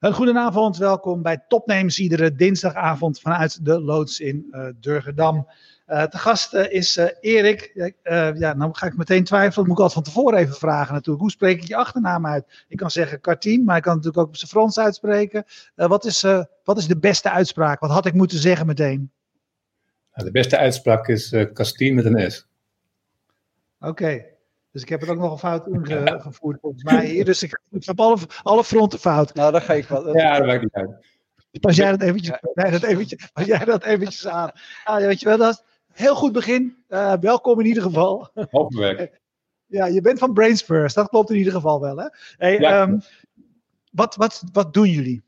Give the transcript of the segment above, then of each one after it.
Goedenavond, welkom bij Topnames iedere dinsdagavond vanuit de loods in uh, Durgedam. Uh, te gast uh, is Erik. ja, nou ga ik meteen twijfelen. Dat moet ik altijd van tevoren even vragen natuurlijk. Hoe spreek ik je achternaam uit? Ik kan zeggen Kartien, maar ik kan het natuurlijk ook op zijn Frans uitspreken. wat, is, wat is de beste uitspraak? Wat had ik moeten zeggen meteen? Nou, de beste uitspraak is Kastien met een S. Oké. Dus ik heb het ook nog een fout ingevoerd volgens mij hier. Dus ik, ik heb alle, alle fronten fout. Nou, dan ga ik wel. Ja, dat maakt niet uit. Pas jij dat eventjes, jij dat eventjes, pas jij dat eventjes aan. Ah, weet je wel, dat heel goed begin. Uh, welkom in ieder geval. Hopelijk. Ja, je bent van Brains First. Dat klopt in ieder geval wel. Hè? Hey, ja. um, wat, wat, wat doen jullie?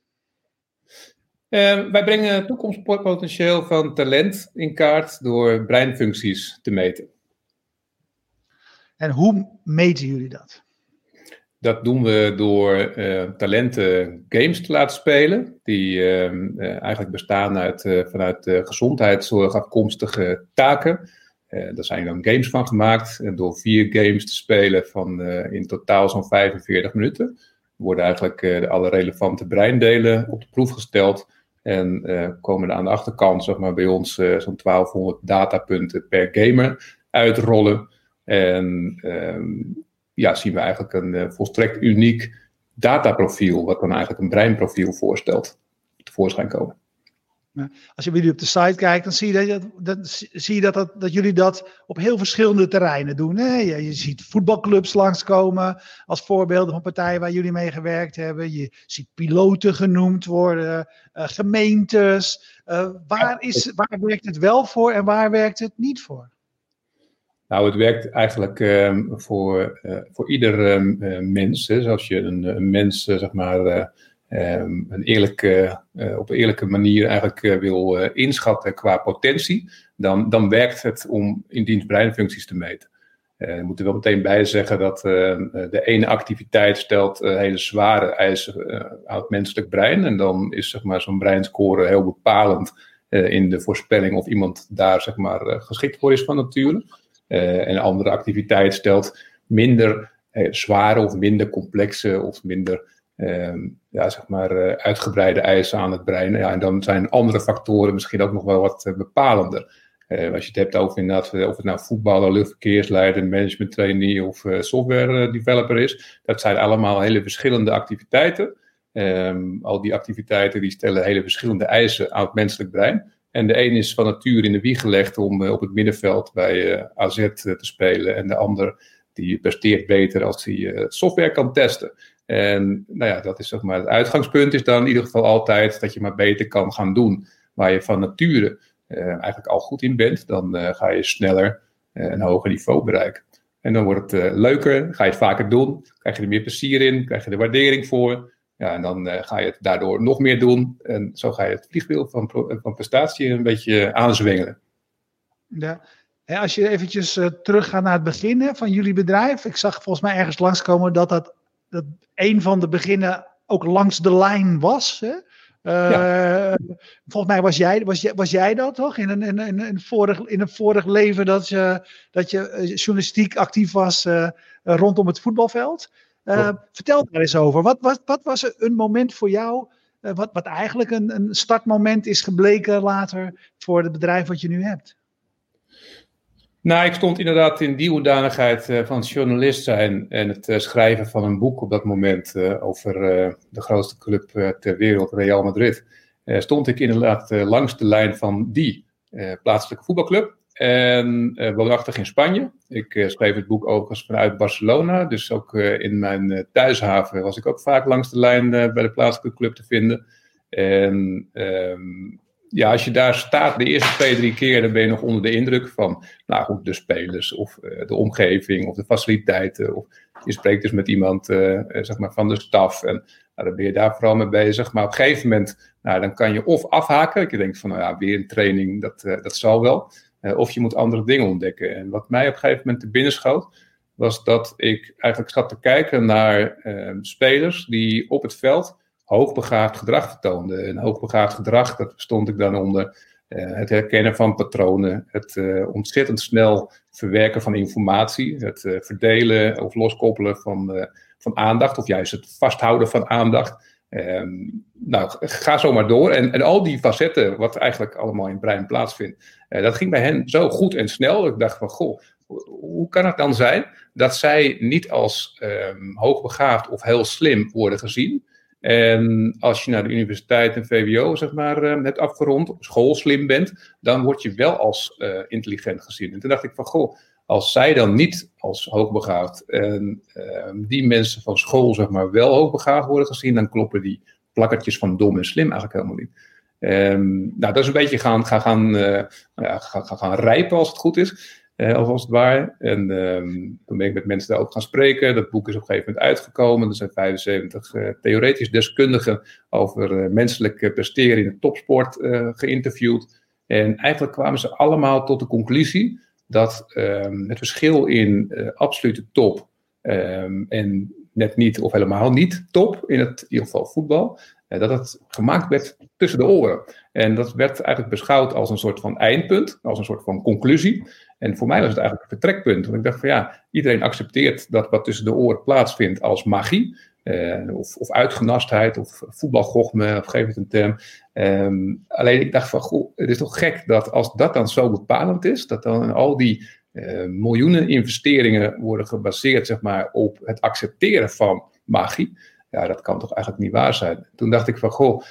Uh, wij brengen toekomstpotentieel van talent in kaart door breinfuncties te meten. En hoe meten jullie dat? Dat doen we door uh, talenten games te laten spelen, die uh, uh, eigenlijk bestaan uit vanuit de gezondheidszorg afkomstige taken. daar zijn dan games van gemaakt. En door vier games te spelen van in totaal zo'n 45 minuten, worden eigenlijk alle relevante breindelen op de proef gesteld. En komen aan de achterkant zeg maar, bij ons zo'n 1200 datapunten per gamer uitrollen. En um, ja, zien we eigenlijk een uh, volstrekt uniek dataprofiel, wat dan eigenlijk een breinprofiel voorstelt, tevoorschijn komen. Als je bij jullie op de site kijkt, dan zie je, dat, dat, zie je dat, dat, jullie dat op heel verschillende terreinen doen. Hè? Je, ziet voetbalclubs langskomen als voorbeelden van partijen waar jullie mee gewerkt hebben. Je ziet piloten genoemd worden, uh, gemeentes. Uh, waar, is, waar werkt het wel voor en waar werkt het niet voor? Nou, het werkt eigenlijk um, voor, uh, voor ieder um, uh, mens. Hè. Zoals je een, een mens, uh, zeg maar, um, een eerlijke, op een eerlijke manier eigenlijk wil inschatten qua potentie, dan, dan werkt het om in breinfuncties te meten. we moeten wel meteen bij zeggen dat de ene activiteit stelt hele zware eisen aan het menselijk brein. En dan is zeg maar, zo'n breinscore heel bepalend in de voorspelling of iemand daar zeg maar, geschikt voor is van nature. Uh, en andere activiteit stelt minder uh, zware of minder complexe of minder uh, ja, zeg maar, uh, uitgebreide eisen aan het brein. Ja, en dan zijn andere factoren misschien ook nog wel wat bepalender. als je het hebt over inderdaad, of het nou voetballer, luchtverkeersleider, management trainee of software developer is. Dat zijn allemaal hele verschillende activiteiten. Um, al die activiteiten die stellen hele verschillende eisen aan het menselijk brein. En de een is van nature in de wieg gelegd om eh, op het middenveld bij uh, AZ uh, te spelen. En de ander die presteert beter als hij software kan testen. En nou ja, dat is zeg maar het uitgangspunt is dan in ieder geval altijd dat je maar beter kan gaan doen waar je van nature eigenlijk al goed in bent. Dan ga je sneller een hoger niveau bereiken. En dan wordt het leuker, ga je het vaker doen, krijg je er meer plezier in, krijg je er waardering voor. Ja, en dan uh, ga je het daardoor nog meer doen. En zo ga je het vliegwiel van, van prestatie een beetje aanzwengelen. Ja. als je eventjes uh, teruggaat naar het begin hè, van jullie bedrijf. Ik zag volgens mij ergens langskomen dat dat, dat een van de beginnen ook langs de lijn was. Hè? Uh, ja. Volgens mij was jij, was, jij, was jij dat toch? In een, in, in, in, vorig, in een vorig leven dat je, dat je journalistiek actief was rondom het voetbalveld. Uh, vertel daar eens over. Wat, wat, wat was er een moment voor jou, uh, wat, wat eigenlijk een, een startmoment is gebleken later voor het bedrijf wat je nu hebt? Nou, ik stond inderdaad in die hoedanigheid uh, van journalist zijn en het schrijven van een boek op dat moment over de grootste club ter wereld, Real Madrid. stond ik inderdaad langs de lijn van die plaatselijke voetbalclub. En uh, woonachtig in Spanje. Ik uh, schreef het boek overigens vanuit Barcelona. Dus ook uh, in mijn thuishaven was ik ook vaak langs de lijn bij de plaatselijke club te vinden. En um, ja, als je daar staat de eerste twee, drie keer, dan ben je nog onder de indruk van nou goed, de spelers of de omgeving of de faciliteiten. Of je spreekt dus met iemand zeg maar van de staf. En nou, dan ben je daar vooral mee bezig. Maar op een gegeven moment, nou, dan kan je of afhaken. Je denkt van nou ja, weer een training, dat, dat zal wel. Of je moet andere dingen ontdekken. En wat mij op een gegeven moment te binnen schoot, was dat ik eigenlijk zat te kijken naar spelers die op het veld hoogbegaafd gedrag vertoonden. En hoogbegaafd gedrag, dat stond ik dan onder uh, het herkennen van patronen, het uh, ontzettend snel verwerken van informatie, het verdelen of loskoppelen van, van aandacht, of juist het vasthouden van aandacht. Um, nou, ga zo maar door. En, en al die facetten, wat eigenlijk allemaal in het brein plaatsvindt, dat ging bij hen zo goed en snel. Ik dacht van, goh, hoe kan het dan zijn dat zij niet als um, hoogbegaafd of heel slim worden gezien, en als je naar de universiteit en VWO zeg maar, uh, hebt afgerond, schoolslim bent, dan word je wel als uh, intelligent gezien. En toen dacht ik van, goh, als zij dan niet als hoogbegaafd en uh, die mensen van school zeg maar, wel hoogbegaafd worden gezien, dan kloppen die plakkertjes van dom en slim eigenlijk helemaal niet. Um, nou, dat is een beetje gaan, gaan, gaan, uh, ja, gaan, gaan rijpen als het goed is eh, als het ware. En toen ben ik met mensen daarover gaan spreken. Dat boek is op een gegeven moment uitgekomen. Er zijn 75 uh, theoretisch deskundigen over menselijk presteren in de topsport geïnterviewd. En eigenlijk kwamen ze allemaal tot de conclusie dat um, het verschil in uh, absolute top um, en net niet of helemaal niet top, in, het, in ieder geval voetbal, uh, dat het gemaakt werd tussen de oren. En dat werd eigenlijk beschouwd als een soort van eindpunt, als een soort van conclusie. En voor mij was het eigenlijk een vertrekpunt. Want ik dacht van ja, iedereen accepteert dat wat tussen de oren plaatsvindt als magie. Uh, of, of uitgenastheid, of voetbalgochme, of geef het een term. Um, alleen ik dacht van, goh, het is toch gek dat als dat dan zo bepalend is, dat dan al die uh, miljoenen investeringen worden gebaseerd, zeg maar, op het accepteren van magie. Ja, dat kan toch eigenlijk niet waar zijn. Toen dacht ik van, goh,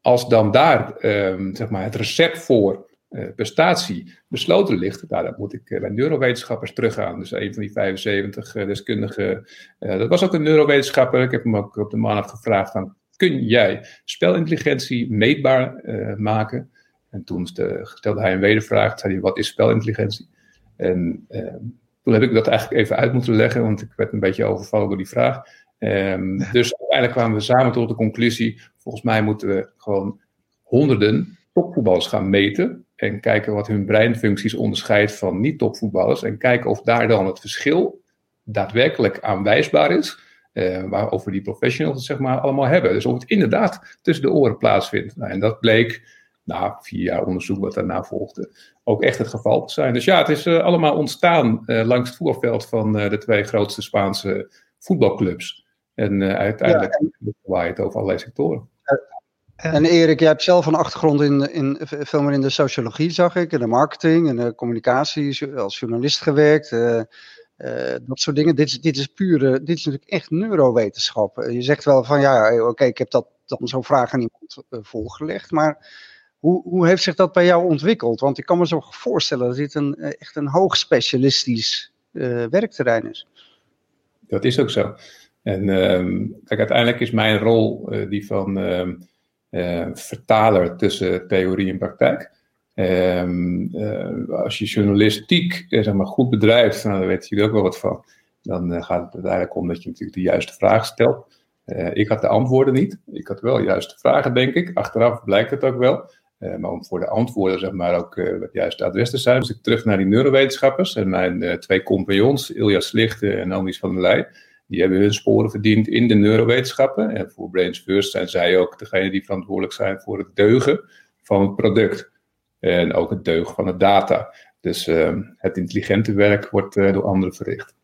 als dan daar, um, zeg maar, het recept voor prestatie besloten ligt, nou, dan moet ik uh, bij neurowetenschappers teruggaan. Dus een van die 75 uh, deskundigen, dat was ook een neurowetenschapper. Ik heb hem ook op de man afgevraagd van, kun jij spelintelligentie meetbaar maken? En toen stelde hij een wedervraag, zei hij, wat is spelintelligentie? En ehm, toen heb ik dat eigenlijk even uit moeten leggen, want ik werd een beetje overvallen door die vraag. Um, dus uiteindelijk kwamen we samen tot de conclusie, volgens mij moeten we gewoon honderden topvoetballers gaan meten en kijken wat hun breinfuncties onderscheidt van niet-topvoetballers. En kijken of daar dan het verschil daadwerkelijk aanwijsbaar is. Uh, waarover die professionals het zeg maar allemaal hebben. Dus of het inderdaad tussen de oren plaatsvindt. Nou, en dat bleek, na vier jaar onderzoek wat daarna volgde, ook echt het geval te zijn. Dus ja, het is uh, allemaal ontstaan uh, langs het voetbalveld van de twee grootste Spaanse voetbalclubs. En uiteindelijk ja. je het over allerlei sectoren. En Erik, jij hebt zelf een achtergrond in, in, veel meer in de sociologie, zag ik, in de marketing en de communicatie, als journalist gewerkt. Uh, uh, dat soort dingen. Dit is, dit is pure, dit is natuurlijk echt neurowetenschap. Uh, je zegt wel van ja, oké, okay, ik heb dat dan zo'n vraag aan iemand voorgelegd, maar hoe, hoe heeft zich dat bij jou ontwikkeld? Want ik kan me zo voorstellen dat dit een, echt een hoog specialistisch werkterrein is. Dat is ook zo. En ehm, kijk, uiteindelijk is mijn rol die van ehm, uh, vertaler tussen theorie en praktijk. Um, uh, als je journalistiek uh, zeg maar, goed bedrijft, nou, daar weten jullie ook wel wat van. Dan gaat het uiteindelijk om dat je natuurlijk de juiste vraag stelt. ik had de antwoorden niet. Ik had wel juiste vragen, denk ik. Achteraf blijkt het ook wel. maar om voor de antwoorden zeg maar, ook het juiste adres te zijn, dus ik terug naar die neurowetenschappers en mijn twee compagnons, Iljas Lichten en Andries van der Leij die hebben hun sporen verdiend in de neurowetenschappen. En voor Brains First zijn zij ook degene die verantwoordelijk zijn voor het deugen van het product. En ook het deugen van de data. Dus uh, het intelligente werk wordt uh, door anderen verricht.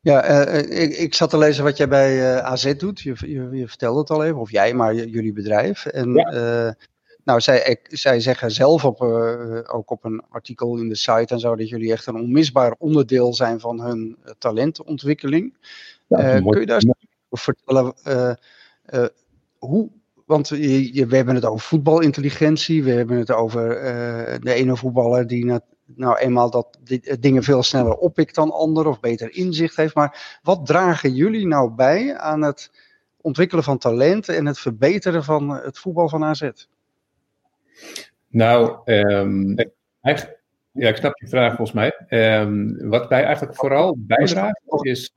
Ja, uh, ik, ik, zat te lezen wat jij bij AZ doet. Je, je, je, vertelde het al even, of jij, maar jullie bedrijf. En ja. Nou, zij, zij zeggen zelf op, uh, ook op een artikel in de site en zo dat jullie echt een onmisbaar onderdeel zijn van hun uh, talentontwikkeling. Ja, uh, kun je daar over vertellen hoe, want je, je, we hebben het over voetbalintelligentie, we hebben het over de ene voetballer die nou, nou eenmaal dat die, dingen veel sneller oppikt dan anderen of beter inzicht heeft. Maar wat dragen jullie nou bij aan het ontwikkelen van talenten en het verbeteren van het voetbal van AZ? Nou, um, eigenlijk, ja, ik snap je vraag volgens mij. Um, wat wij eigenlijk vooral bijdragen is.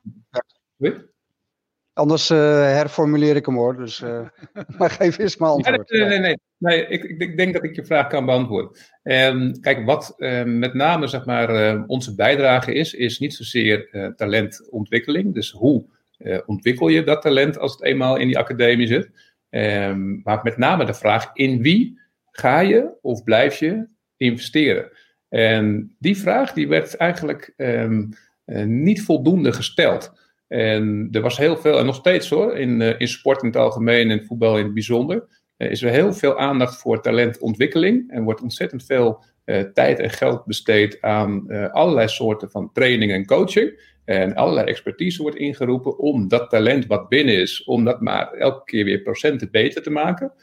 Anders uh, herformuleer ik hem hoor. Dus, uh, maar geef eens maar antwoord. nee, nee, nee. nee ik, ik, denk dat ik je vraag kan beantwoorden. Um, kijk, wat uh, met name zeg maar, onze bijdrage is, is niet zozeer talentontwikkeling. Dus hoe ontwikkel je dat talent als het eenmaal in die academie zit? Um, maar met name de vraag: in wie ga je of blijf je investeren? En die vraag die werd eigenlijk um, niet voldoende gesteld. En er was heel veel, en nog steeds hoor, in, uh, in sport in het algemeen en voetbal in het bijzonder, uh, is er heel veel aandacht voor talentontwikkeling. En wordt ontzettend veel tijd en geld besteed aan allerlei soorten van training en coaching. En allerlei expertise wordt ingeroepen om dat talent wat binnen is, om dat maar elke keer weer procenten beter te maken.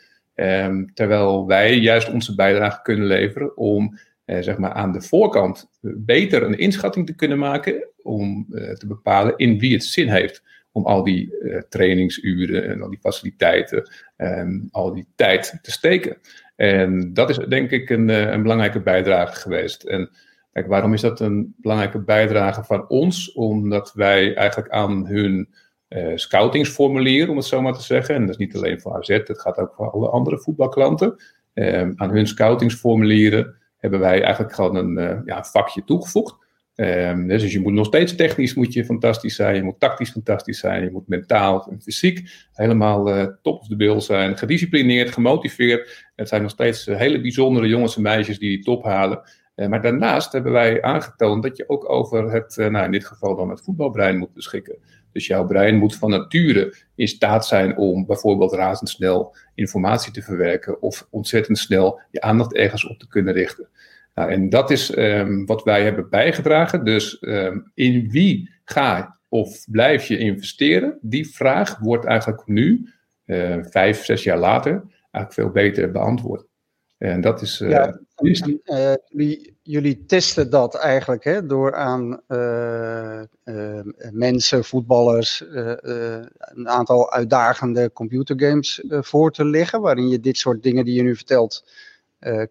Um, terwijl wij juist onze bijdrage kunnen leveren om eh, zeg maar aan de voorkant beter een inschatting te kunnen maken om eh, te bepalen in wie het zin heeft om al die uh, trainingsuren en al die faciliteiten en al die tijd te steken. En dat is denk ik een, een belangrijke bijdrage geweest. En waarom is dat een belangrijke bijdrage van ons? Omdat wij eigenlijk aan hun uh, scoutingsformulier, om het zo maar te zeggen, en dat is niet alleen voor AZ, het gaat ook voor alle andere voetbalklanten, uh, aan hun scoutingsformulieren hebben wij eigenlijk gewoon een, uh, ja, vakje toegevoegd. Um, dus je moet nog steeds technisch moet je fantastisch zijn, je moet tactisch fantastisch zijn, je moet mentaal en fysiek helemaal top of the bill zijn, gedisciplineerd, gemotiveerd. Het zijn nog steeds hele bijzondere jongens en meisjes die die top halen. Maar daarnaast hebben wij aangetoond dat je ook over het, nou in dit geval dan het voetbalbrein moet beschikken. Dus jouw brein moet van nature in staat zijn om bijvoorbeeld razendsnel informatie te verwerken of ontzettend snel je aandacht ergens op te kunnen richten. Nou, en dat is um, wat wij hebben bijgedragen. Dus um, in wie ga of blijf je investeren? Die vraag wordt eigenlijk nu, uh, vijf, zes jaar later, eigenlijk veel beter beantwoord. En dat is. Ja, uh, jullie, jullie, testen dat eigenlijk hè, door aan uh, mensen, voetballers, een aantal uitdagende computergames voor te leggen, waarin je dit soort dingen die je nu vertelt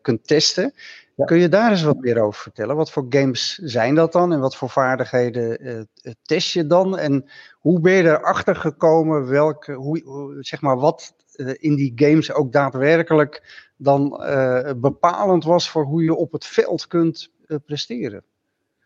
kunt testen. Ja. Kun je daar eens wat meer over vertellen? Wat voor games zijn dat dan en wat voor vaardigheden test je dan? En hoe ben je erachter gekomen welke, hoe, zeg maar, wat in die games ook daadwerkelijk dan uh, bepalend was voor hoe je op het veld kunt uh, presteren.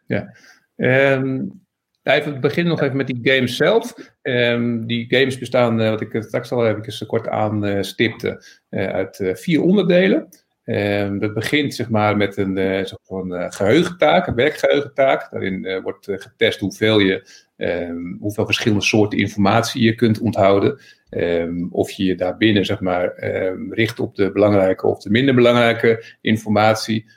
Ja, um, even het begin nog even met die games zelf. Um, die games bestaan, uh, wat ik straks al even kort aanstipte, uit vier onderdelen. Um, dat begint zeg maar, met een, uh, een geheugentaak, een werkgeheugentaak. Daarin wordt getest hoeveel, je, um, hoeveel verschillende soorten informatie je kunt onthouden. Um, of je je daarbinnen zeg maar, richt op de belangrijke of de minder belangrijke informatie.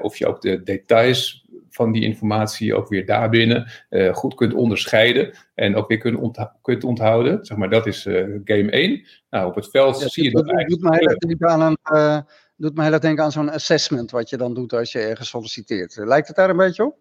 of je ook de details van die informatie ook weer daarbinnen goed kunt onderscheiden. En ook weer kunt, ontha kunt onthouden. Zeg maar, dat is game 1. Nou, op het veld ja, zie je dat, dat eigenlijk... doet mij aan een doet me heel erg denken aan zo'n assessment wat je dan doet als je ergens solliciteert. Lijkt het daar een beetje op?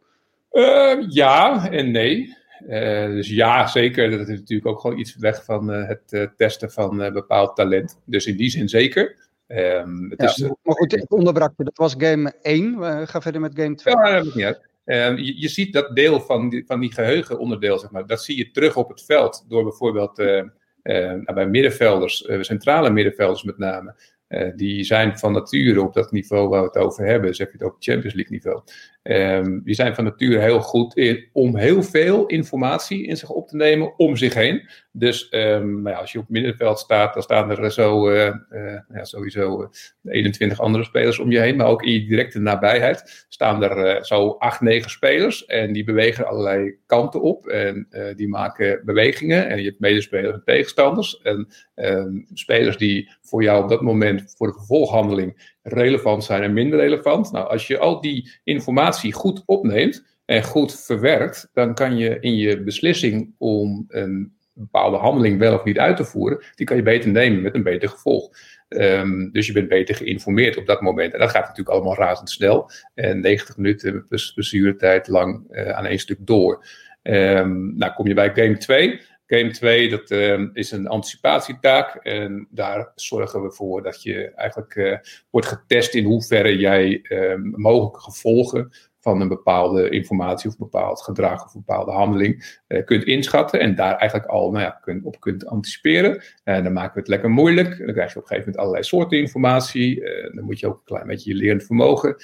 Ja en nee. Uh, dus ja, zeker. Dat is natuurlijk ook gewoon iets weg van uh, het uh, testen van bepaald talent. Dus in die zin zeker. Um, het ja, is, maar goed, ik onderbrak je. Dat was game 1. We gaan verder met game 2. Ja, dat niet. Um, je, je, ziet dat deel van die, van die geheugenonderdeel, zeg maar, dat zie je terug op het veld. Door bijvoorbeeld nou, bij middenvelders, centrale middenvelders met name, uh, die zijn van nature op dat niveau waar we het over hebben, zeg je het ook Champions League niveau. Um, die zijn van nature heel goed in om heel veel informatie in zich op te nemen om zich heen. Dus um, nou ja, als je op middenveld staat, dan staan er zo uh, uh, ja, sowieso 21 andere spelers om je heen. Maar ook in je directe nabijheid staan er zo 8, 9 spelers. En die bewegen allerlei kanten op. En die maken bewegingen. En je hebt medespelers en tegenstanders. En um, spelers die voor jou op dat moment voor de vervolghandeling relevant zijn en minder relevant. Nou, als je al die informatie goed opneemt en goed verwerkt, dan kan je in je beslissing om een bepaalde handeling wel of niet uit te voeren, die kan je beter nemen met een beter gevolg. Um, dus je bent beter geïnformeerd op dat moment. En dat gaat natuurlijk allemaal razendsnel. En 90 minuten plus blessuretijd lang uh, aan één stuk door. Um, nou, kom je bij game 2. Game 2, dat ehm, is een anticipatietaak. En daar zorgen we voor dat je eigenlijk uh, wordt getest in hoeverre jij ehm, mogelijke gevolgen van een bepaalde informatie of bepaald gedrag of bepaalde handeling uh, kunt inschatten en daar eigenlijk al nou ja, op kunt anticiperen. En dan maken we het lekker moeilijk. Dan krijg je op een gegeven moment allerlei soorten informatie. Uh, dan moet je ook een klein beetje je lerend vermogen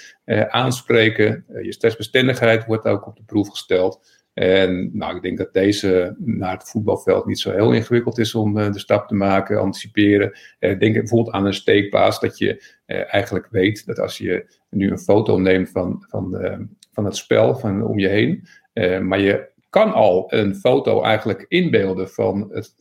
aanspreken. je stressbestendigheid wordt ook op de proef gesteld. En nou, ik denk dat deze naar het voetbalveld niet zo heel ingewikkeld is om de stap te maken, anticiperen. denk bijvoorbeeld aan een steekpaas, dat je eigenlijk weet dat als je nu een foto neemt van, van, van het spel van om je heen, maar je kan al een foto eigenlijk inbeelden van het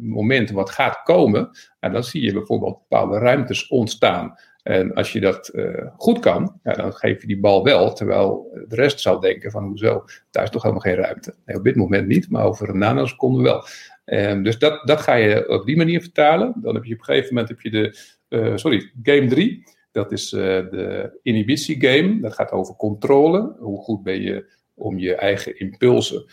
moment wat gaat komen. En dan zie je bijvoorbeeld bepaalde ruimtes ontstaan. En als je dat uh, goed kan, ja, dan geef je die bal wel. Terwijl de rest zou denken van hoezo, daar is toch helemaal geen ruimte. Nee, op dit moment niet, maar over een nanoseconde wel. Um, dus dat, dat ga je op die manier vertalen. Dan heb je op een gegeven moment heb je de, uh, sorry, game 3. Dat is uh, de inhibitie game. Dat gaat over controle. Hoe goed ben je om je eigen impulsen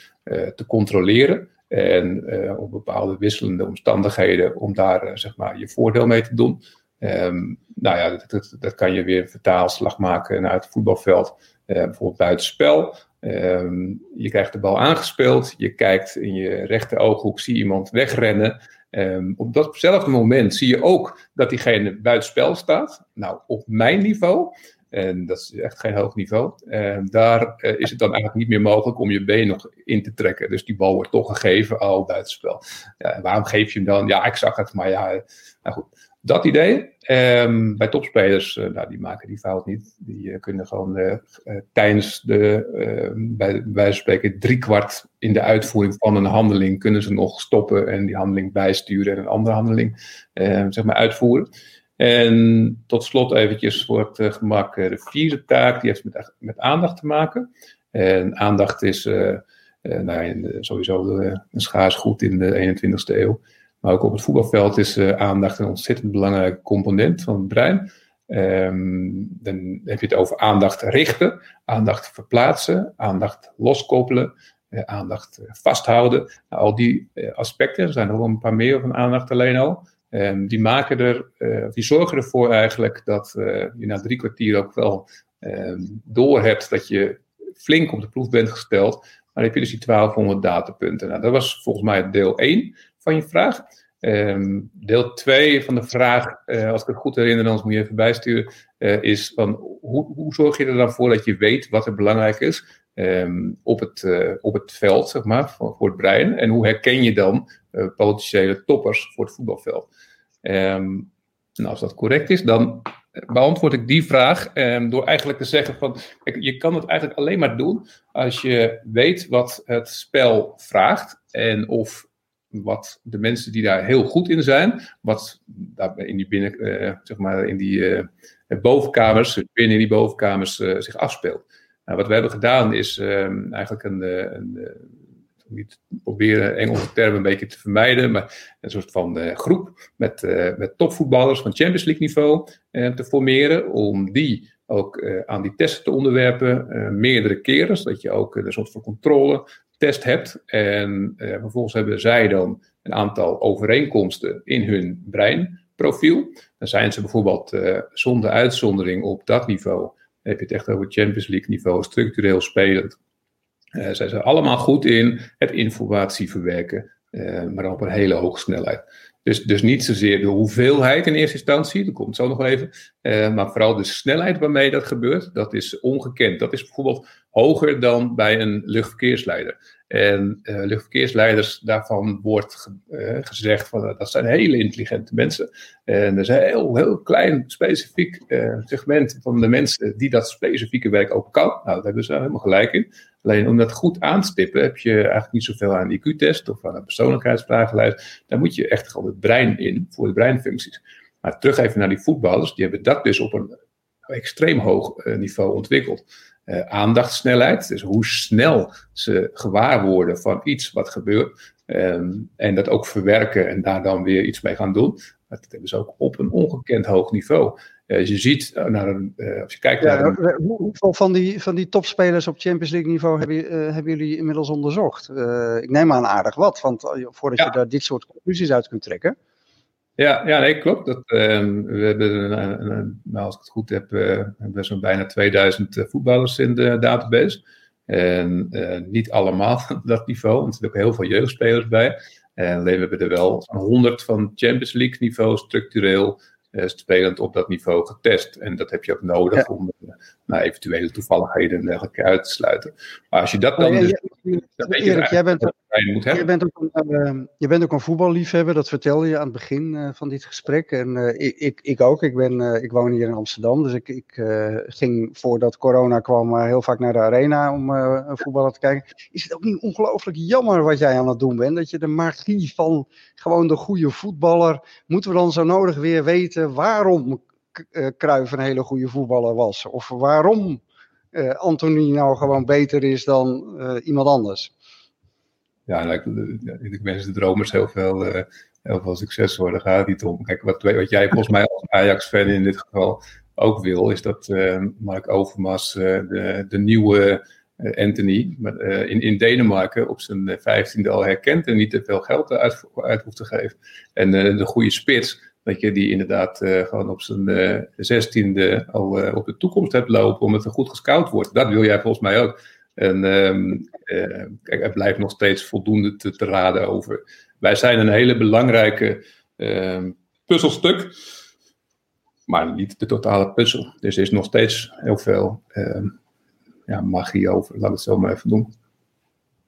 te controleren. En op bepaalde wisselende omstandigheden om daar zeg maar je voordeel mee te doen. Um, nou ja, dat, dat, kan je weer vertaalslag maken naar het voetbalveld. Uh, bijvoorbeeld buitenspel. Um, je krijgt de bal aangespeeld. Je kijkt in je rechter ooghoek, zie iemand wegrennen. Um, op datzelfde moment zie je ook dat diegene buitenspel staat. Nou, op mijn niveau, en dat is echt geen hoog niveau, daar uh, is het dan eigenlijk niet meer mogelijk om je been nog in te trekken. Dus die bal wordt toch gegeven, al buitenspel. Ja, waarom geef je hem dan? Ja, ik zag het, maar ja, nou goed dat idee. Um, bij topspelers, uh, nou, die maken die fout niet. Die uh, kunnen gewoon uh, tijdens de, ehm, bij, bij spreken, driekwart in de uitvoering van een handeling, kunnen ze nog stoppen en die handeling bijsturen en een andere handeling ehm, zeg maar uitvoeren. En tot slot eventjes voor het gemak de vierde taak, die heeft met, met aandacht te maken. En aandacht is nou, sowieso een schaars goed in de 21ste eeuw. Maar ook op het voetbalveld is uh, aandacht een ontzettend belangrijke component van het brein. Um, dan heb je het over aandacht richten, aandacht verplaatsen, aandacht loskoppelen, uh, aandacht eh, vasthouden. Nou, al die uh, aspecten, er zijn nog een paar meer van aandacht alleen al. Um, die, maken er, die zorgen ervoor eigenlijk dat je na drie kwartier ook wel um, door hebt dat je flink op de proef bent gesteld. Maar dan heb je dus die 1200 datapunten. Nou, dat was volgens mij deel 1 van je vraag. Um, deel 2 van de vraag, uh, als ik het goed herinner, anders moet je even bijsturen, uh, is van hoe, hoe, zorg je er dan voor dat je weet wat er belangrijk is um, op, het, uh, op het veld, zeg maar, voor, het brein? En hoe herken je dan potentiële toppers voor het voetbalveld? Um, nou, als dat correct is, dan beantwoord ik die vraag door eigenlijk te zeggen van, je kan het eigenlijk alleen maar doen als je weet wat het spel vraagt en of wat de mensen die daar heel goed in zijn, wat daar in die binnen, uh, zeg maar in die uh, bovenkamers, binnen die bovenkamers uh, zich afspeelt. Nou, wat we hebben gedaan is ehm, eigenlijk een, een niet proberen Engelse termen een beetje te vermijden, maar een soort van groep met, met topvoetballers van Champions League niveau te formeren, om die ook aan die testen te onderwerpen, meerdere keren, zodat je ook een soort van controle test hebt. En uh, vervolgens hebben zij dan een aantal overeenkomsten in hun breinprofiel. Dan zijn ze bijvoorbeeld uh, zonder uitzondering op dat niveau. Dan heb je het echt over Champions League niveau, structureel spelend. Uh, zijn ze allemaal goed in het informatie verwerken, maar dan op een hele hoge snelheid. Dus, dus niet zozeer de hoeveelheid in eerste instantie, dat komt zo nog even, maar vooral de snelheid waarmee dat gebeurt, dat is ongekend. Dat is bijvoorbeeld hoger dan bij een luchtverkeersleider. En uh, luchtverkeersleiders, daarvan wordt uh, gezegd van uh, dat zijn hele intelligente mensen. En er is een heel, heel klein specifiek segment van de mensen die dat specifieke werk ook kan. Nou, daar hebben ze helemaal gelijk in. Alleen om dat goed aan te stippen heb je eigenlijk niet zoveel aan een IQ-test of aan een persoonlijkheidsvragenlijst. Daar moet je echt gewoon het brein in voor de breinfuncties. Maar terug even naar die voetballers, die hebben dat dus op een extreem hoog niveau ontwikkeld uh, aandachtsnelheid. Dus hoe snel ze gewaar worden van iets wat gebeurt. Um, en dat ook verwerken en daar dan weer iets mee gaan doen. Dat hebben ze ook op een ongekend hoog niveau. Uh, je ziet, naar een, als je kijkt naar... Een... Hoeveel van die, van die topspelers op Champions League niveau hebben, hebben jullie inmiddels onderzocht? ik neem aan aardig wat, want voordat je daar dit soort conclusies uit kunt trekken... Ja, ja nee, klopt. Dat, uh, we hebben, nou, als ik het goed heb, uh, hebben we zo'n bijna 2000 voetballers in de database. En uh, niet allemaal dat niveau, want er zitten ook heel veel jeugdspelers bij. En alleen we hebben er wel 100 van Champions League niveau structureel uh, spelend op dat niveau getest. En dat heb je ook nodig ja. om uh, nou, eventuele toevalligheden en dergelijke uit te sluiten. Maar als je dat dan. Dus, Erik, jij bent, je bent, ook een, uh, je bent ook een voetballiefhebber, dat vertelde je aan het begin uh, van dit gesprek. En uh, ik, ik, ik, ook, ik, ben, uh, ik woon hier in Amsterdam, dus ik, ik ging voordat corona kwam heel vaak naar de arena om een voetballer te kijken. Is het ook niet ongelooflijk jammer wat jij aan het doen bent? Dat je de magie van gewoon de goede voetballer, moeten we dan zo nodig weer weten waarom Cruijff een hele goede voetballer was? Of waarom Anthony nou gewoon beter is dan iemand anders? ja, nou, ik, ik wens de dromers heel veel, uh, heel veel succes hoor. Daar gaat niet om. Kijk, wat, wat jij volgens mij als Ajax-fan in dit geval ook wil, is dat uh, Mark Overmars uh, de, de nieuwe Anthony in, in Denemarken op zijn vijftiende al herkent en niet te veel geld uit, uit hoeft te geven. En de goede spits, dat je die inderdaad gewoon op zijn zestiende al op de toekomst hebt lopen, omdat er goed gescout wordt. Dat wil jij volgens mij ook. En um, kijk, er blijft nog steeds voldoende te, raden over. Wij zijn een hele belangrijke uh, puzzelstuk, maar niet de totale puzzel. Dus er is nog steeds heel veel uh, ja, magie over, laat het zo maar even doen.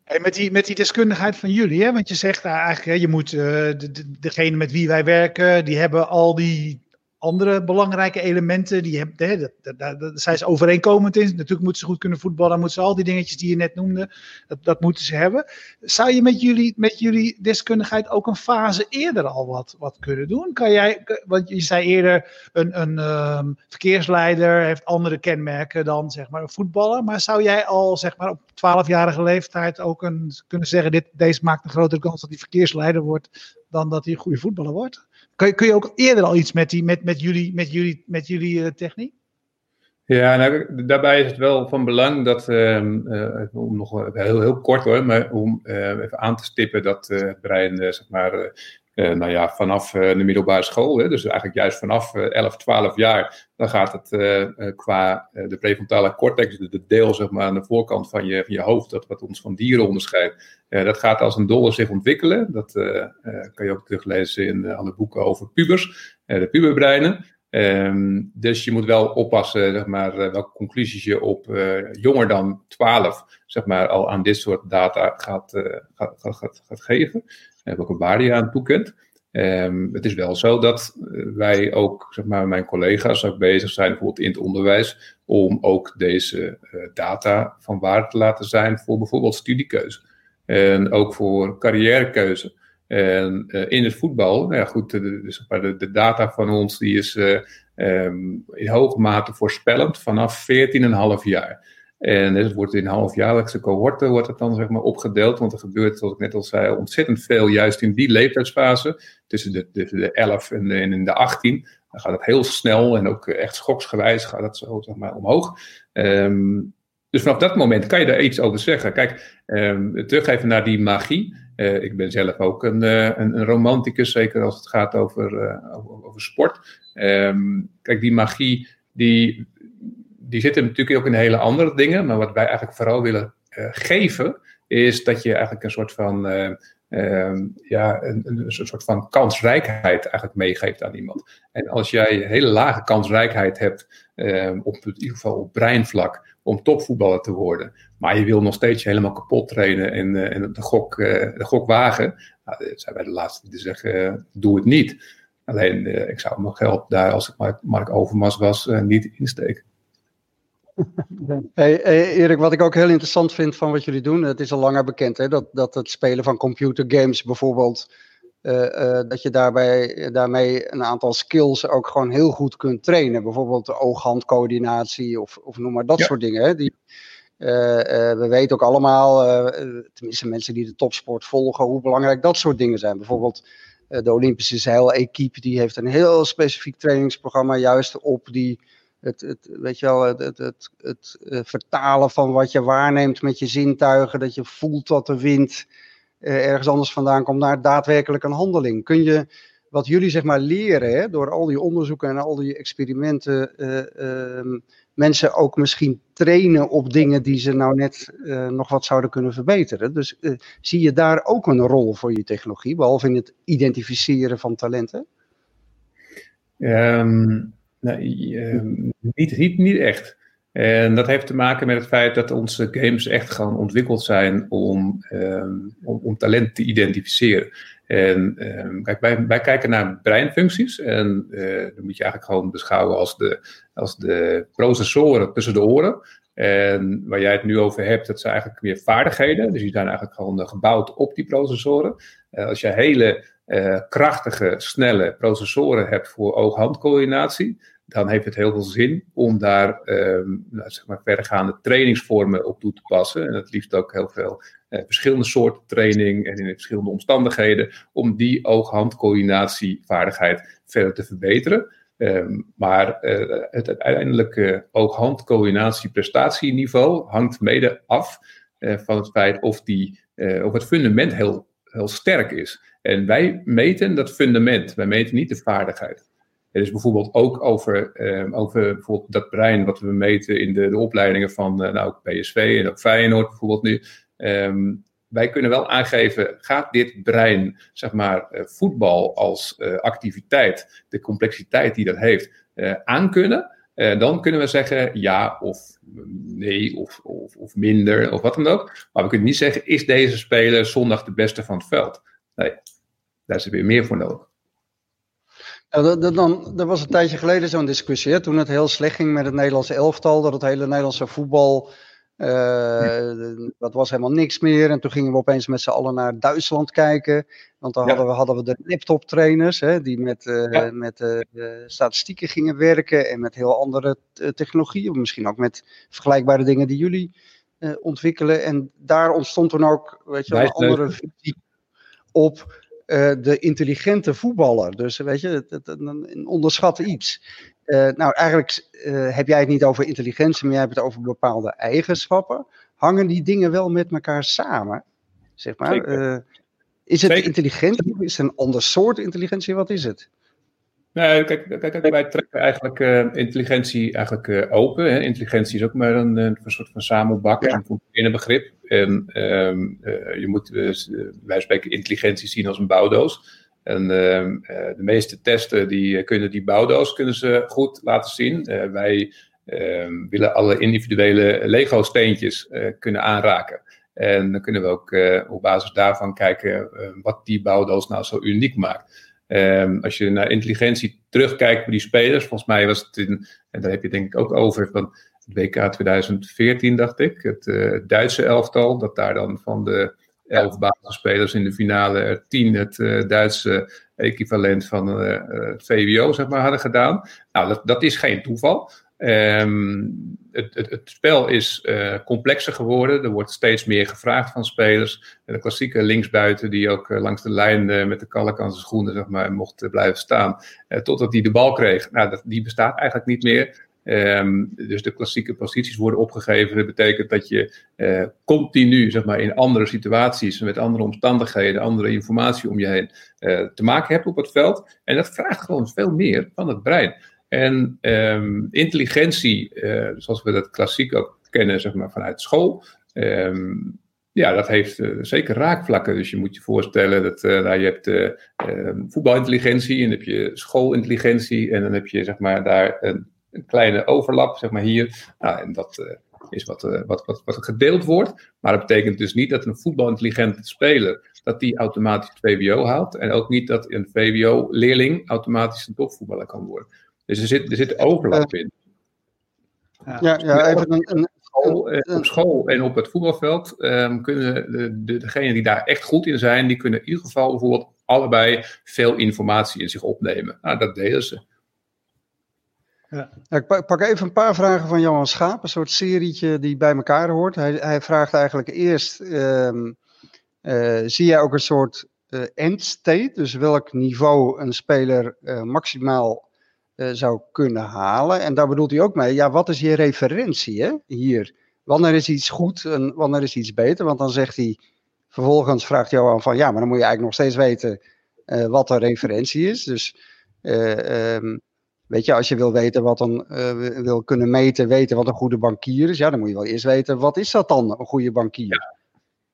Hey, met, die, met die deskundigheid van jullie, hè? want je zegt eigenlijk, hè, je moet uh, de, de, degene met wie wij werken, die hebben al die andere belangrijke elementen, die hebben, daar, zijn ze overeenkomend in. Natuurlijk moeten ze goed kunnen voetballen, moeten ze al die dingetjes die je net noemde, dat, dat moeten ze hebben. Zou je met jullie, met jullie deskundigheid ook een fase eerder al wat, wat kunnen doen? Kan jij, want je zei eerder, een, een um, verkeersleider heeft andere kenmerken dan zeg maar een voetballer, maar zou jij al zeg maar op 12-jarige leeftijd ook kunnen zeggen, dit, deze maakt een grotere kans dat hij verkeersleider wordt dan dat hij een goede voetballer wordt? Kun je, kun je ook eerder al iets met, die, met, met jullie, met jullie, met jullie uh, techniek? Ja, nou, daarbij is het wel van belang dat, uh, uh, om nog heel, heel kort hoor, maar om even aan te stippen dat het brein, zeg maar, uh, nou ja, vanaf uh, de middelbare school, hè, dus eigenlijk juist vanaf uh, 11, 12 jaar, dan gaat het qua de prefrontale cortex, de, de, deel zeg maar, aan de voorkant van je, je hoofd, dat wat ons van dieren onderscheidt, dat gaat als een dolle zich ontwikkelen. Dat kan je ook teruglezen in alle boeken over pubers, de puberbreinen. Um, dus je moet wel oppassen, zeg maar, welke conclusies je op jonger dan 12, zeg maar, al aan dit soort data gaat, gaat, gaat geven welke waarde je aan toekent. Um, het is wel zo dat eh, wij ook, zeg maar, mijn collega's ook bezig zijn, bijvoorbeeld in het onderwijs, om ook deze uh, data van waarde te laten zijn voor bijvoorbeeld studiekeuze. En ook voor carrièrekeuze. En in het voetbal, nou ja, goed, de, de, de, data van ons die is um, in hoge mate voorspellend vanaf 14,5 jaar. En het wordt in halfjaarlijkse cohorten wordt het dan zeg maar opgedeeld. Want er gebeurt, zoals ik net al zei, ontzettend veel juist in die leeftijdsfase. Tussen de, tussen de 11 en de, de 18. Dan gaat het heel snel en ook echt schoksgewijs gaat het zo zeg maar omhoog. Um, dus vanaf dat moment kan je daar iets over zeggen. Kijk, um, terug even naar die magie. Uh, ik ben zelf ook een, uh, een, een, romanticus, zeker als het gaat over, uh, over, over, sport. Um, kijk, die magie, die, die zitten natuurlijk ook in hele andere dingen. Maar wat wij eigenlijk vooral willen uh, geven, is dat je eigenlijk een soort van. Uh, uh, ja, een, een, soort van kansrijkheid eigenlijk meegeeft aan iemand. En als jij hele lage kansrijkheid hebt, ehm, op, in ieder geval op breinvlak, om topvoetballer te worden, maar je wil nog steeds helemaal kapot trainen en, uh, de, gok, de gok wagen, nou, zijn wij de laatste die zeggen, doe het niet. Alleen, ik zou mijn geld daar, als ik Mark, Overmars was, niet insteken. Hey, Erik, wat ik ook heel interessant vind van wat jullie doen, het is al langer bekend, hè, dat, dat het spelen van computergames bijvoorbeeld, uh, uh, dat je daarbij, daarmee een aantal skills ook gewoon heel goed kunt trainen. Bijvoorbeeld de oog-handcoördinatie of, of noem maar dat soort dingen. Hè, die, uh, we weten ook allemaal, tenminste mensen die de topsport volgen, hoe belangrijk dat soort dingen zijn. Bijvoorbeeld de Olympische zeil-equipe die heeft een heel specifiek trainingsprogramma juist op die het, het, je het, het, het, het, vertalen van wat je waarneemt met je zintuigen, dat je voelt dat de wind ergens anders vandaan komt naar daadwerkelijk een handeling. Kun je wat jullie zeg maar leren hè, door al die onderzoeken en al die experimenten, uh, mensen ook misschien trainen op dingen die ze nou net uh, nog wat zouden kunnen verbeteren. Dus uh, zie je daar ook een rol voor je technologie, behalve in het identificeren van talenten? Um, nee, um, niet, niet, niet echt. En dat heeft te maken met het feit dat onze games echt gewoon ontwikkeld zijn om, um, om, talent te identificeren. En um, kijk, wij, wij, kijken naar breinfuncties en uh, dat moet je eigenlijk gewoon beschouwen als de, als de processoren tussen de oren. En waar jij het nu over hebt, dat zijn eigenlijk meer vaardigheden. Dus die zijn eigenlijk gewoon gebouwd op die processoren. Uh, als je hele uh, krachtige, snelle processoren hebt voor oog-handcoördinatie, dan heeft het heel veel zin om daar um, nou, zeg maar verdergaande trainingsvormen op toe te passen. En het liefst ook heel veel uh, verschillende soorten training en in verschillende omstandigheden, om die oog-handcoördinatievaardigheid verder te verbeteren. Um, maar uh, het uiteindelijke oog-handcoördinatie-prestatieniveau hangt mede af van het feit of, die, of het fundament heel, heel sterk is. En wij meten dat fundament, wij meten niet de vaardigheid. Het is bijvoorbeeld ook over, um, over bijvoorbeeld dat brein wat we meten in de, de opleidingen van uh, nou, PSV en ook Feyenoord bijvoorbeeld nu. Um, wij kunnen wel aangeven, gaat dit brein, zeg maar, uh, voetbal als uh, activiteit, de complexiteit die dat heeft, aankunnen? Dan kunnen we zeggen ja of nee of, of, of minder of wat dan ook. Maar we kunnen niet zeggen, is deze speler zondag de beste van het veld? Nee, daar is er weer meer voor nodig. Ja, dan, er was een tijdje geleden zo'n discussie, toen het heel slecht ging met het Nederlandse elftal, dat het hele Nederlandse voetbal, uh, dat was helemaal niks meer. En toen gingen we opeens met z'n allen naar Duitsland kijken, want dan ja. hadden, we, hadden we de laptoptrainers, hè, die met, uh, ja. met uh, statistieken gingen werken en met heel andere technologieën, misschien ook met vergelijkbare dingen die jullie ontwikkelen. En daar ontstond toen ook, weet je een andere visie op uh, de intelligente voetballer. Dus weet je, het, het, een onderschat iets. Uh, nou, eigenlijk uh, heb jij het niet over intelligentie, maar jij hebt het over bepaalde eigenschappen. Hangen die dingen wel met elkaar samen? Zeg maar. is het Zeker. intelligentie? Is het een ander soort intelligentie? Wat is het? Nee, kijk, kijk, kijk wij trekken eigenlijk uh, intelligentie eigenlijk uh, open. Hè. Intelligentie is ook maar een, een soort van samenbak, ja. een begrip. En um, uh, je moet, wij spreken intelligentie zien als een bouwdoos. En ehm, de meeste testen die kunnen die bouwdoos kunnen ze goed laten zien. wij ehm, willen alle individuele Lego-steentjes kunnen aanraken. En dan kunnen we ook op basis daarvan kijken wat die bouwdoos nou zo uniek maakt. Um, als je naar intelligentie terugkijkt bij die spelers, volgens mij was het in, en daar heb je denk ik ook over, van het WK 2014 dacht ik, het uh, Duitse elftal, dat daar dan van de elf basisspelers in de finale er tien het uh, Duitse equivalent van uh, het VWO zeg maar, hadden gedaan. Nou, dat, dat is geen toeval. Um, het, het, spel is uh, complexer geworden. Er wordt steeds meer gevraagd van spelers. De klassieke linksbuiten die ook uh, langs de lijn uh, met de kalk aan zijn schoenen zeg maar, mocht blijven staan. totdat hij de bal kreeg. Nou, dat, die bestaat eigenlijk niet meer. Um, dus de klassieke posities worden opgegeven. Dat betekent dat je continu zeg maar, in andere situaties, met andere omstandigheden, andere informatie om je heen te maken hebt op het veld. En dat vraagt gewoon veel meer van het brein. En um, intelligentie, uh, zoals we dat klassiek ook kennen, zeg maar vanuit school, um, ja, dat heeft uh, zeker raakvlakken. Dus je moet je voorstellen dat uh, nou, je hebt uh, voetbalintelligentie en dan heb je schoolintelligentie en dan heb je zeg maar daar een, een kleine overlap, zeg maar hier. Nou, en dat is wat, wat, wat, wat gedeeld wordt. Maar dat betekent dus niet dat een voetbalintelligente speler dat die automatisch het VWO haalt. En ook niet dat een VWO-leerling automatisch een topvoetballer kan worden. Dus er zit, er zit overlap in. Ja, ja, ja even een, een, school, eh, op school en op het voetbalveld um, kunnen de, de, degenen die daar echt goed in zijn, die kunnen in ieder geval bijvoorbeeld allebei veel informatie in zich opnemen. Nou, dat deden ze. Ja. ik pak even een paar vragen van Johan Schaap, een soort serietje die bij elkaar hoort. Hij, hij vraagt eigenlijk eerst, um, uh, zie jij ook een soort end state, dus welk niveau een speler maximaal zou kunnen halen. En daar bedoelt hij ook mee, ja, wat is je referentie hè, hier? Wanneer is iets goed en wanneer is iets beter? Want dan zegt hij, vervolgens vraagt Johan van, ja, maar dan moet je eigenlijk nog steeds weten wat de referentie is. Dus um, Weet je, als je wil weten wat uh, wil kunnen meten, weten wat een goede bankier is, ja, dan moet je wel eerst weten, wat is dat dan, een goede bankier? Ja.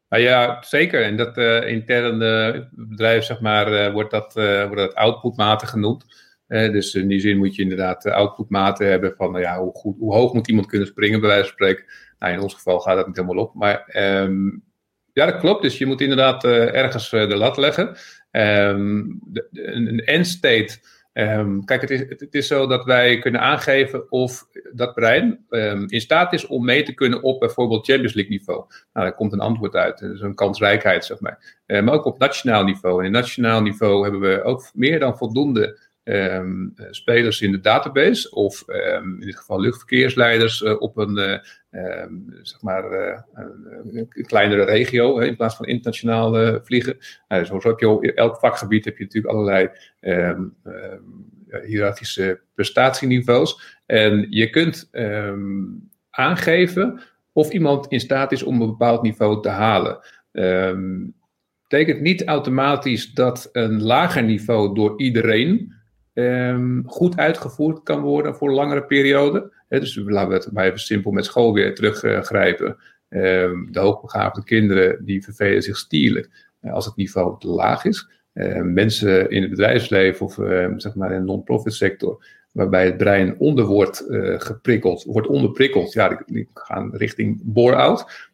Nou ja, zeker. En dat interne bedrijf, zeg maar, wordt, dat, wordt dat outputmaten genoemd. Dus in die zin moet je inderdaad outputmaten hebben van, nou ja, hoe, goed, hoe hoog moet iemand kunnen springen, bij wijze van spreken. Nou, in ons geval gaat dat niet helemaal op. Maar um, ja, dat klopt. Dus je moet inderdaad ergens de lat leggen. Um, de, een end state Um, kijk, het is, het is zo dat wij kunnen aangeven of dat brein in staat is om mee te kunnen op bijvoorbeeld Champions League niveau. Nou, daar komt een antwoord uit. Dat is een kansrijkheid, zeg maar. Maar ook op nationaal niveau. En in nationaal niveau hebben we ook meer dan voldoende um, spelers in de database. Of in dit geval luchtverkeersleiders uh, op een, uh, zeg maar, een kleinere regio in plaats van internationaal vliegen. Nou, zo heb je elk vakgebied heb je natuurlijk allerlei um, hiërarchische prestatieniveaus. En je kunt aangeven of iemand in staat is om een bepaald niveau te halen. Um, betekent niet automatisch dat een lager niveau door iedereen um, goed uitgevoerd kan worden voor langere periode. dus laten we het maar even simpel met school weer teruggrijpen. Um, de hoogbegaafde kinderen die vervelen zich stierlijk uh, als het niveau te laag is. Uh, mensen in het bedrijfsleven of zeg maar in de non-profit sector, waarbij het brein onder wordt uh, geprikkeld, wordt onderprikkeld, ja, die, gaan richting bore-out.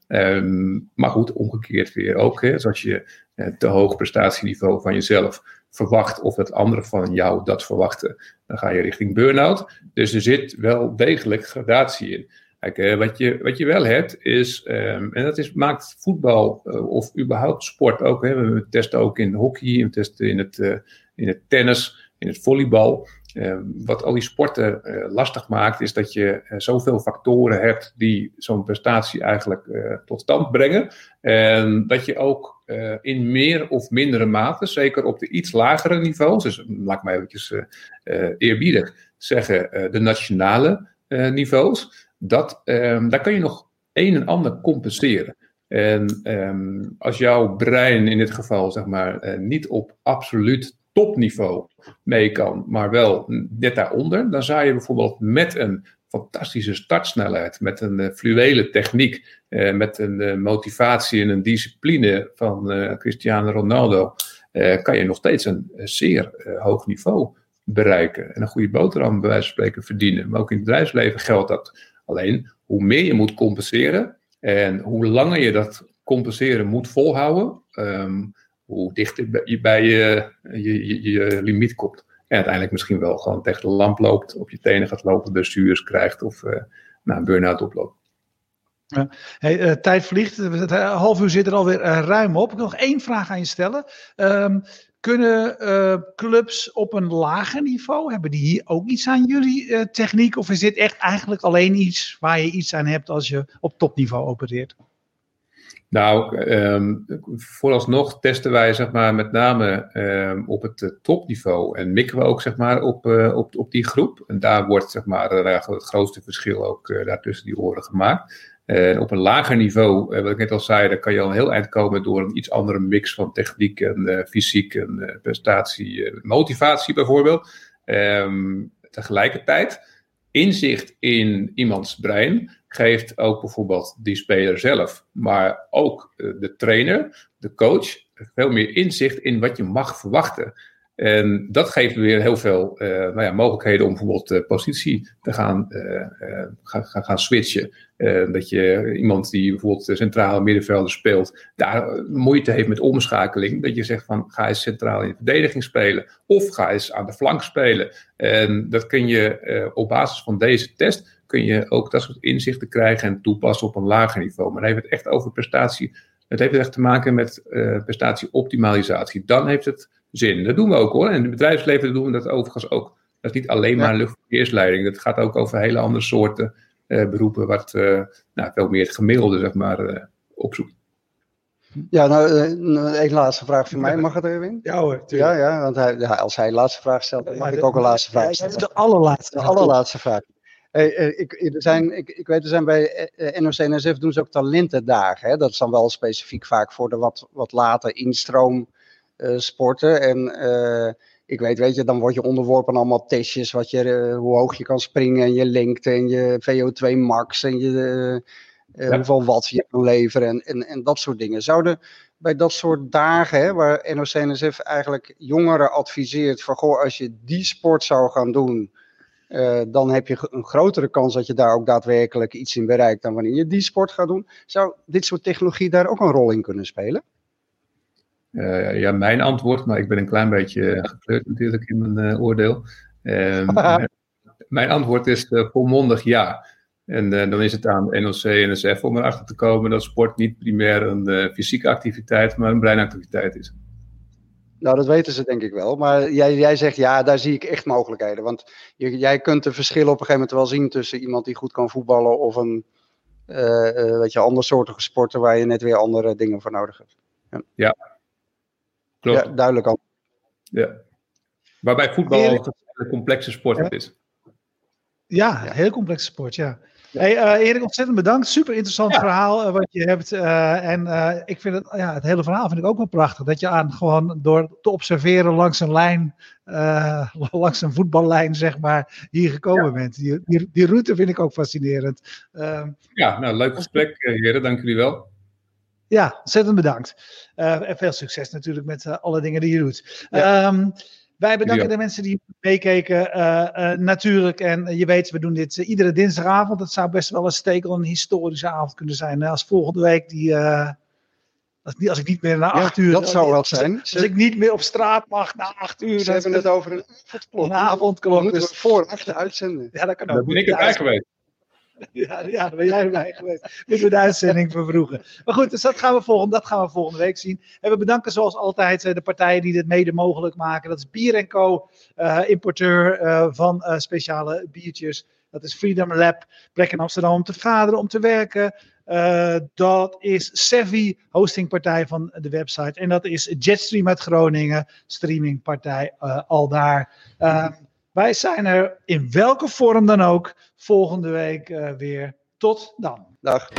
Maar goed, omgekeerd weer ook. Hè, dus als je te hoog prestatieniveau van jezelf verwacht of het anderen van jou dat verwachten, dan ga je richting burn-out. Dus er zit wel degelijk gradatie in. Kijk, eh, wat, je, wat je wel hebt is, um, en dat is, maakt voetbal uh, of überhaupt sport ook, hè, we testen ook in hockey, we testen in het, uh, in het tennis, in het volleybal. Ehm, wat al die sporten lastig maakt, is dat je zoveel factoren hebt die zo'n prestatie eigenlijk tot stand brengen. En dat je ook in meer of mindere mate, zeker op de iets lagere niveaus, dus laat ik maar eventjes eerbiedig zeggen, de nationale niveaus, dat, um, daar kan je nog een en ander compenseren. En um, als jouw brein in dit geval zeg maar, niet op absoluut topniveau mee kan, maar wel net daaronder, dan zou je bijvoorbeeld met een fantastische startsnelheid, met een uh, fluwele techniek, uh, met een motivatie en een discipline van Cristiano Ronaldo, kan je nog steeds een zeer hoog niveau bereiken. En een goede boterham bij wijze van spreken verdienen. Maar ook in het bedrijfsleven geldt dat. Alleen, hoe meer je moet compenseren en hoe langer je dat compenseren moet volhouden, um, hoe dichter je bij je, je, je, je, limiet komt. En uiteindelijk misschien wel gewoon tegen de lamp loopt, op je tenen gaat lopen, blessures krijgt of uh, een burn-out oploopt. Ja. Hey, uh, tijd vliegt, het half uur zit er alweer uh, ruim op. Ik wil nog één vraag aan je stellen. Um, kunnen clubs op een lager niveau, hebben die hier ook iets aan jullie techniek? Of is dit echt eigenlijk alleen iets waar je iets aan hebt als je op topniveau opereert? Nou, um, vooralsnog testen wij zeg maar, met name um, op het uh, topniveau en mikken we ook zeg maar, op, op, op die groep. En daar wordt zeg maar, het grootste verschil ook daartussen die oren gemaakt. Uh, op een lager niveau, uh, wat ik net al zei, daar kan je al heel eind komen door een iets andere mix van techniek en uh, fysiek en prestatie, motivatie bijvoorbeeld. Um, tegelijkertijd, inzicht in iemands brein geeft ook bijvoorbeeld die speler zelf, maar ook de trainer, de coach, veel meer inzicht in wat je mag verwachten. En dat geeft weer heel veel uh, nou ja, mogelijkheden om bijvoorbeeld positie te gaan, uh, gaan, gaan switchen. dat je iemand die bijvoorbeeld centrale middenvelder speelt, daar moeite heeft met omschakeling. Dat je zegt van ga eens centraal in de verdediging spelen of ga eens aan de flank spelen. En dat kun je op basis van deze test kun je ook dat soort inzichten krijgen en toepassen op een lager niveau. Maar dan heeft het echt over prestatie. Het heeft echt te maken met prestatieoptimalisatie. Dan heeft het zin. Dat doen we ook hoor. En in het bedrijfsleven doen we dat overigens ook. Dat is niet alleen maar luchtverkeersleiding. Dat gaat ook over hele andere soorten uh, beroepen, wat uh, nou, veel meer het gemiddelde zeg maar, uh, opzoekt. Ja, nou, één laatste vraag voor mij. Mag het Erwin? Ja hoor, Ja, ja, want hij, ja, als hij de laatste vraag stelt, dan mag ik ook een laatste vraag stellen. De allerlaatste. De allerlaatste vraag. Hey, ik, er zijn, ik, ik weet, er zijn bij NOC-NSF doen ze ook talentendagen. Hè? Dat is dan wel specifiek vaak voor de wat, wat later instroom sporten. En ik weet, weet je, dan word je onderworpen aan allemaal testjes, wat je, hoe hoog je kan springen en je lengte en je VO2 max en je, ja. hoeveel watt je kan leveren en, en, en dat soort dingen. Zouden bij dat soort dagen, hè, waar NOC-NSF eigenlijk jongeren adviseert van, goh, als je die sport zou gaan doen, uh, dan heb je een grotere kans dat je daar ook daadwerkelijk iets in bereikt dan wanneer je die sport gaat doen. Zou dit soort technologie daar ook een rol in kunnen spelen? Uh, ja, mijn antwoord, maar ik ben een klein beetje gekleurd natuurlijk in mijn uh, oordeel. mijn antwoord is volmondig ja. En dan is het aan NOC en NSF om erachter te komen dat sport niet primair een fysieke activiteit, maar een breinactiviteit is. Nou, dat weten ze denk ik wel. Maar jij, jij zegt ja, daar zie ik echt mogelijkheden. Want je, jij kunt de verschillen op een gegeven moment wel zien tussen iemand die goed kan voetballen of een weet je, andersoortige sporten waar je net weer andere dingen voor nodig hebt. Ja, ja. Klopt. Ja, duidelijk al. Ja. Waarbij voetbal een complexe sport ja. is. Ja, een heel complexe sport, ja. Hey, uh, Erik, ontzettend bedankt. Super interessant ja. verhaal uh, wat je hebt. Uh, en ik vind het, ja, het hele verhaal vind ik ook wel prachtig. Dat je aan gewoon door te observeren langs een lijn, langs een voetballijn, zeg maar, hier gekomen ja. bent. Die, die, die, route vind ik ook fascinerend. Ehm, ja, nou, leuk gesprek, heren. Dank jullie wel. Ja, ontzettend bedankt. en veel succes natuurlijk met alle dingen die je doet. Ja. Um, wij bedanken ja. de mensen die meekeken uh, uh, natuurlijk. En je weet, we doen dit uh, iedere dinsdagavond. Dat zou best wel een stekel een historische avond kunnen zijn. Als volgende week die... Als, als, ik niet meer na acht ja, uur... Dat zou wel zijn. Als ik niet meer op straat mag na acht uur... Ze hebben het over een avondklok. Een avondklok. Dus... we voor achter uitzenden. Ja, dat kan ook. Daar ben ik erbij geweest. Ja, ja, ben jij erbij geweest. Moeten we de uitzending vervroegen. Maar goed, dus dat gaan, we volgende, dat gaan we volgende week zien. En we bedanken zoals altijd de partijen die dit mede mogelijk maken. Dat is Bier Co, uh, importeur uh, van speciale biertjes. Dat is Freedom Lab, plek in Amsterdam om te vergaderen, om te werken. Dat is Sevi, hostingpartij van de website. En dat is Jetstream uit Groningen, streamingpartij al daar. Uh, wij zijn er in welke vorm dan ook volgende week weer. Tot dan. Dag.